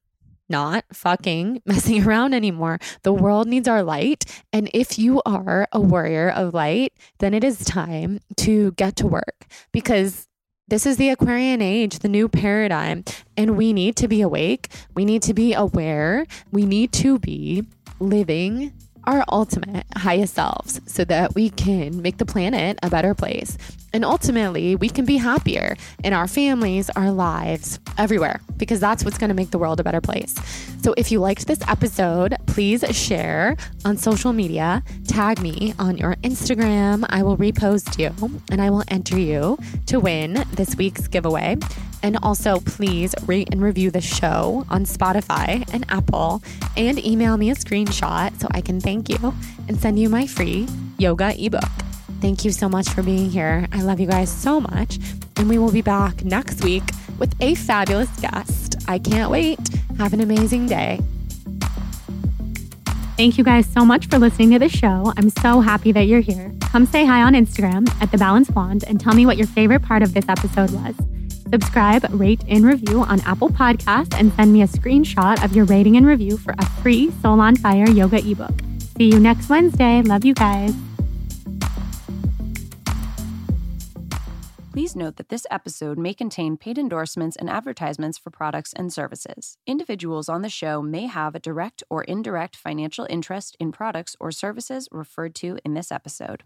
not fucking messing around anymore. The world needs our light. And if you are a warrior of light, then it is time to get to work because this is the Aquarian age, the new paradigm. And we need to be awake. We need to be aware. We need to be living our ultimate highest selves so that we can make the planet a better place. And ultimately, we can be happier in our families, our lives, everywhere, because that's what's going to make the world a better place. So if you liked this episode, please share on social media, tag me on your Instagram. I will repost you and I will enter you to win this week's giveaway. And also, please rate and review the show on Spotify and Apple and email me a screenshot so I can thank you and send you my free yoga ebook. Thank you so much for being here. I love you guys so much. And we will be back next week with a fabulous guest. I can't wait. Have an amazing day. Thank you guys so much for listening to the show. I'm so happy that you're here. Come say hi on Instagram at The Balanced Blonde and tell me what your favorite part of this episode was. Subscribe, rate, and review on Apple Podcasts and send me a screenshot of your rating and review for a free Soul on Fire yoga ebook. See you next Wednesday. Love you guys. Please note that this episode may contain paid endorsements and advertisements for products and services. Individuals on the show may have a direct or indirect financial interest in products or services referred to in this episode.